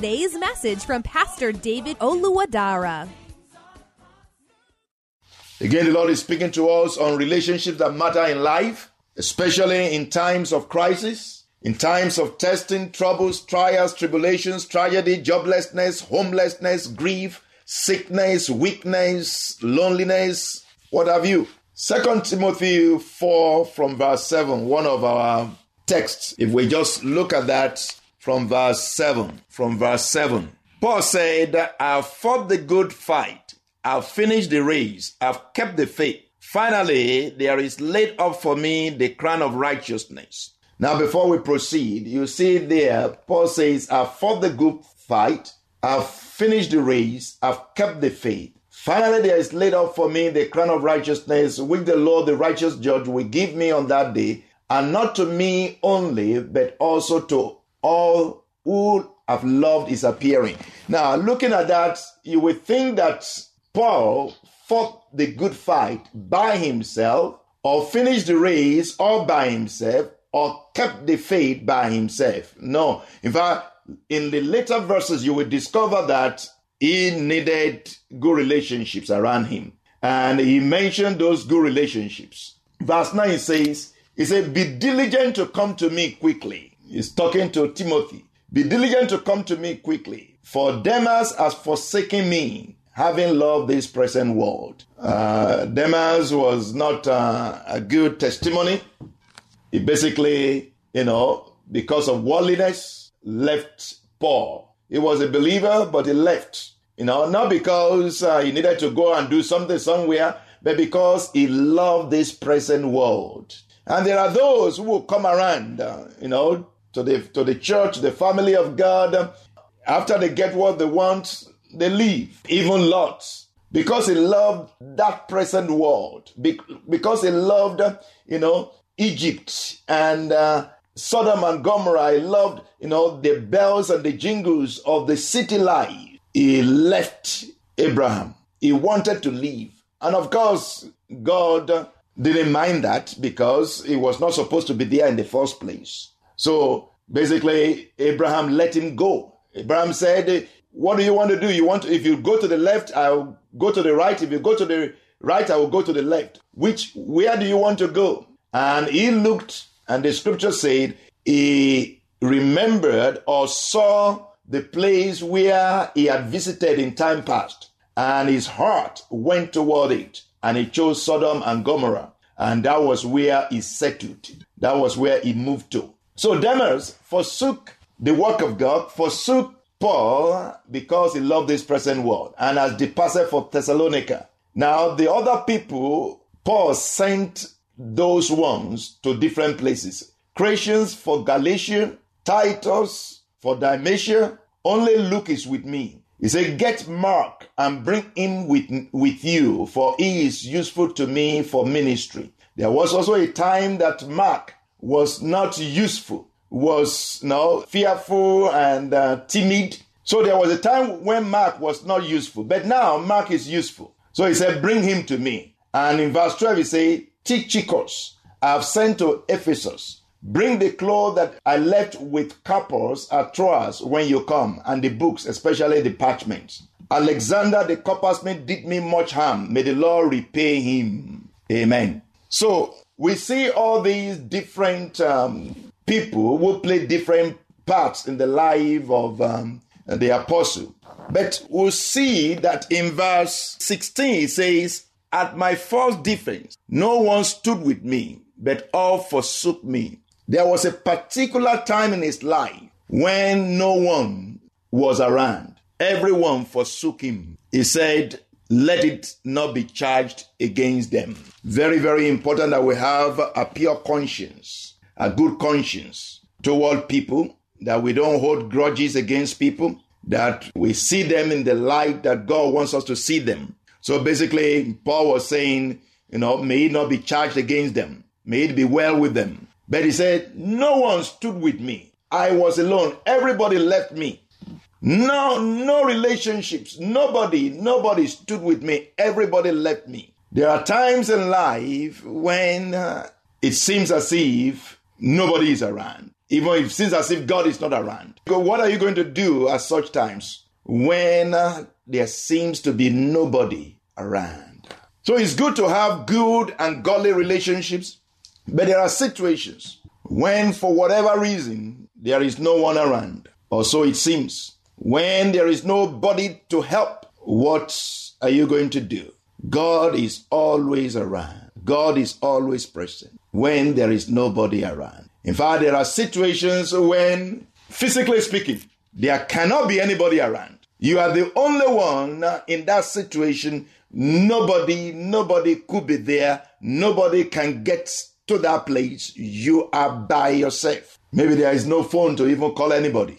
message from Pastor David Oluwadara. Again, the Lord is speaking to us on relationships that matter in life, especially in times of crisis, in times of testing, troubles, trials, tribulations, tragedy, joblessness, homelessness, grief, sickness, weakness, loneliness, what have you. Second Timothy 4 from verse 7, one of our texts. If we just look at that from verse 7, from verse 7. Paul said, I've fought the good fight. I've finished the race. I've kept the faith. Finally, there is laid up for me the crown of righteousness. Now, before we proceed, you see there, Paul says, I've fought the good fight. I've finished the race. I've kept the faith. Finally, there is laid up for me the crown of righteousness, which the Lord, the righteous judge, will give me on that day, and not to me only, but also to all who have loved his appearing. Now, looking at that, you would think that Paul fought the good fight by himself, or finished the race all by himself, or kept the faith by himself. No. In fact, in the later verses, you will discover that he needed good relationships around him. And he mentioned those good relationships. Verse 9 says, He said, Be diligent to come to me quickly. He's talking to Timothy. Be diligent to come to me quickly, for Demas has forsaken me, having loved this present world. Uh, Demas was not uh, a good testimony. He basically, you know, because of worldliness, left Paul. He was a believer, but he left. You know, not because uh, he needed to go and do something somewhere, but because he loved this present world. And there are those who will come around, uh, you know, to the to the church, the family of God. After they get what they want, they leave. Even Lot, because he loved that present world, because he loved, you know, Egypt and uh, Sodom and Gomorrah. He loved, you know, the bells and the jingles of the city life. He left Abraham. He wanted to leave. And of course, God didn't mind that because he was not supposed to be there in the first place. So basically, Abraham let him go. Abraham said, What do you want to do? You want to, if you go to the left, I'll go to the right. If you go to the right, I will go to the left. Which, where do you want to go? And he looked, and the scripture said, he remembered or saw the place where he had visited in time past, and his heart went toward it, and he chose Sodom and Gomorrah, and that was where he settled. That was where he moved to. So Demas forsook the work of God, forsook Paul because he loved this present world, and has departed for Thessalonica. Now the other people, Paul sent those ones to different places. Crescens for Galatia, Titus for Dalmatia. Only Luke is with me. He said, Get Mark and bring him with, with you, for he is useful to me for ministry. There was also a time that Mark was not useful, was you know, fearful and uh, timid. So there was a time when Mark was not useful, but now Mark is useful. So he said, Bring him to me. And in verse 12, he said, Tychicus I have sent to Ephesus. Bring the cloth that I left with Carpus at Troas when you come, and the books, especially the parchments. Alexander the coppersmith did me much harm. May the Lord repay him. Amen. So we see all these different um, people who play different parts in the life of um, the apostle. But we'll see that in verse 16 it says, At my first defense, no one stood with me, but all forsook me. There was a particular time in his life when no one was around. Everyone forsook him. He said, Let it not be charged against them. Very, very important that we have a pure conscience, a good conscience toward people, that we don't hold grudges against people, that we see them in the light that God wants us to see them. So basically, Paul was saying, you know, may it not be charged against them, may it be well with them. But he said, No one stood with me. I was alone. Everybody left me. No, no relationships. Nobody, nobody stood with me. Everybody left me. There are times in life when uh, it seems as if nobody is around. Even if it seems as if God is not around. What are you going to do at such times when uh, there seems to be nobody around? So it's good to have good and godly relationships, but there are situations when, for whatever reason, there is no one around, or so it seems. When there is nobody to help, what are you going to do? God is always around. God is always present when there is nobody around. In fact, there are situations when, physically speaking, there cannot be anybody around. You are the only one in that situation. Nobody, nobody could be there. Nobody can get to that place. You are by yourself. Maybe there is no phone to even call anybody.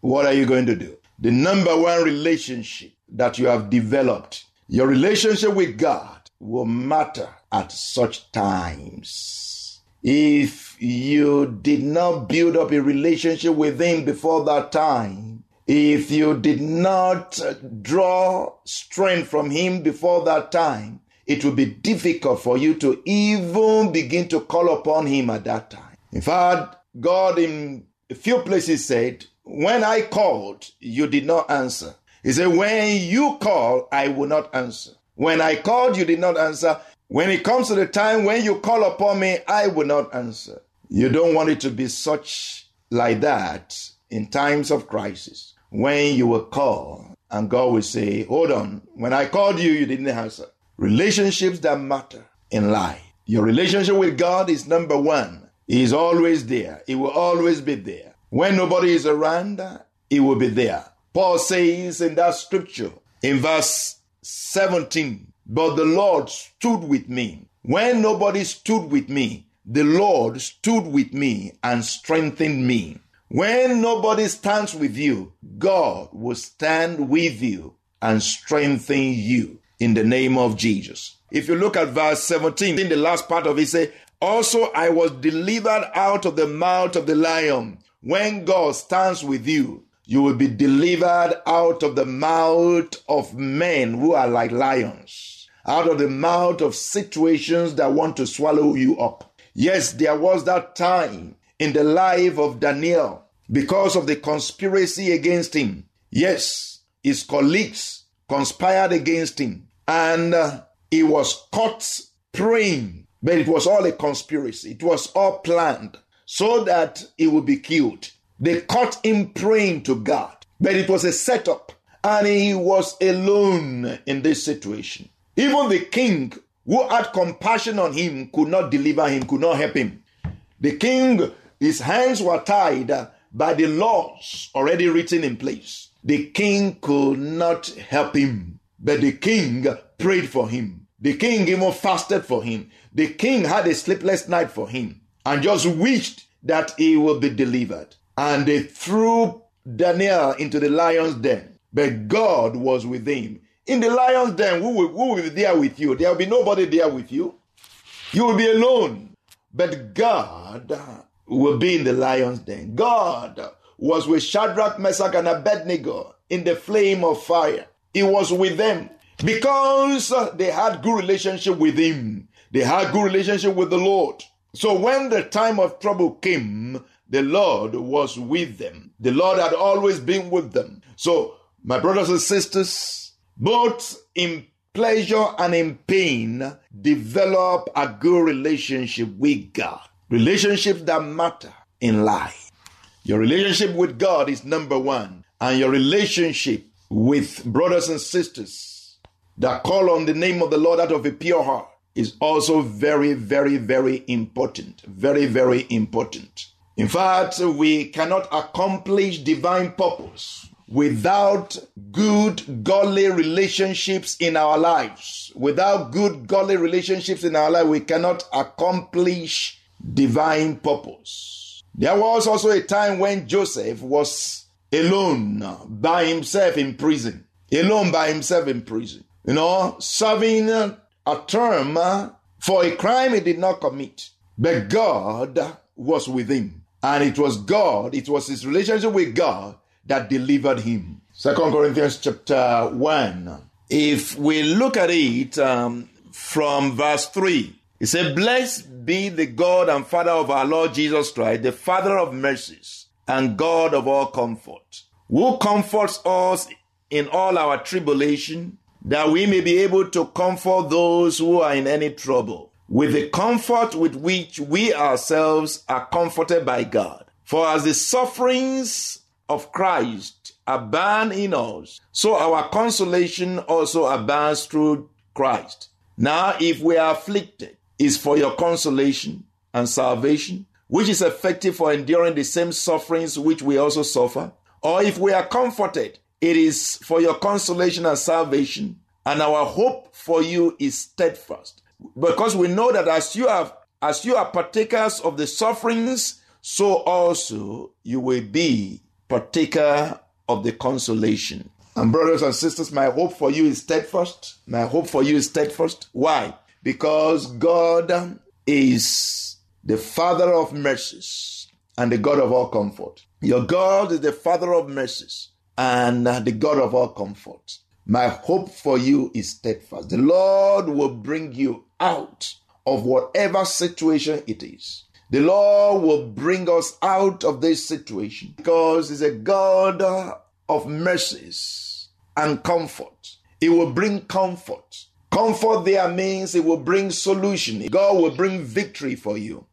What are you going to do? The number one relationship that you have developed, your relationship with God, will matter at such times. If you did not build up a relationship with Him before that time, if you did not uh, draw strength from Him before that time, it will be difficult for you to even begin to call upon Him at that time. In fact, God in a few places said, When I called, you did not answer. He said, When you call, I will not answer. When I called, you did not answer. When it comes to the time when you call upon me, I will not answer. You don't want it to be such like that in times of crisis when you will call and God will say, Hold on, when I called you, you didn't answer. Relationships that matter in life. Your relationship with God is number one. He is always there, He will always be there. When nobody is around, He will be there. Paul says in that scripture in verse 17, But the Lord stood with me. When nobody stood with me, the Lord stood with me and strengthened me. When nobody stands with you, God will stand with you and strengthen you in the name of Jesus. If you look at verse 17, in the last part of it, say, Also I was delivered out of the mouth of the lion. When God stands with you, you will be delivered out of the mouth of men who are like lions, out of the mouth of situations that want to swallow you up. Yes, there was that time in the life of Daniel because of the conspiracy against him. Yes, his colleagues conspired against him and uh, he was caught praying, but it was all a conspiracy. It was all planned so that he would be killed. They caught him praying to God, but it was a setup and he was alone in this situation. Even the king who had compassion on him could not deliver him, could not help him. The king, his hands were tied by the laws already written in place. The king could not help him, but the king prayed for him. The king even fasted for him. The king had a sleepless night for him and just wished that he would be delivered. And they threw Daniel into the lion's den, but God was with him in the lion's den, who will, who will be there with you? There will be nobody there with you. You will be alone. But God will be in the lion's den. God was with Shadrach, Meshach, and Abednego in the flame of fire. He was with them because they had good relationship with him. They had good relationship with the Lord. So when the time of trouble came, the Lord was with them. The Lord had always been with them. So, my brothers and sisters, both in pleasure and in pain, develop a good relationship with God. Relationships that matter in life. Your relationship with God is number one, and your relationship with brothers and sisters that call on the name of the Lord out of a pure heart is also very, very, very important. Very, very important. In fact, we cannot accomplish divine purpose without good, godly relationships in our lives. Without good, godly relationships in our life, we cannot accomplish divine purpose. There was also a time when Joseph was alone by himself in prison. Alone by himself in prison. You know, serving a term for a crime he did not commit. But God was with him. And it was God, it was his relationship with God that delivered him. Second Corinthians chapter 1. If we look at it um, from verse 3, it said, Blessed be the God and Father of our Lord Jesus Christ, the Father of mercies and God of all comfort, who comforts us in all our tribulation, that we may be able to comfort those who are in any trouble, with the comfort with which we ourselves are comforted by God. For as the sufferings of Christ abound in us, so our consolation also abounds through Christ. Now, if we are afflicted, is for your consolation and salvation, which is effective for enduring the same sufferings which we also suffer. Or if we are comforted, it is for your consolation and salvation, and our hope for you is steadfast. Because we know that as you have as you are partakers of the sufferings, so also you will be partaker of the consolation. And brothers and sisters, my hope for you is steadfast. My hope for you is steadfast. Why? Because God is the Father of mercies and the God of all comfort. Your God is the Father of mercies and uh, the God of all comfort. My hope for you is steadfast. The Lord will bring you out of whatever situation it is. The Lord will bring us out of this situation because He's a God of mercies and comfort. He will bring comfort. Comfort there means He will bring solution. God will bring victory for you.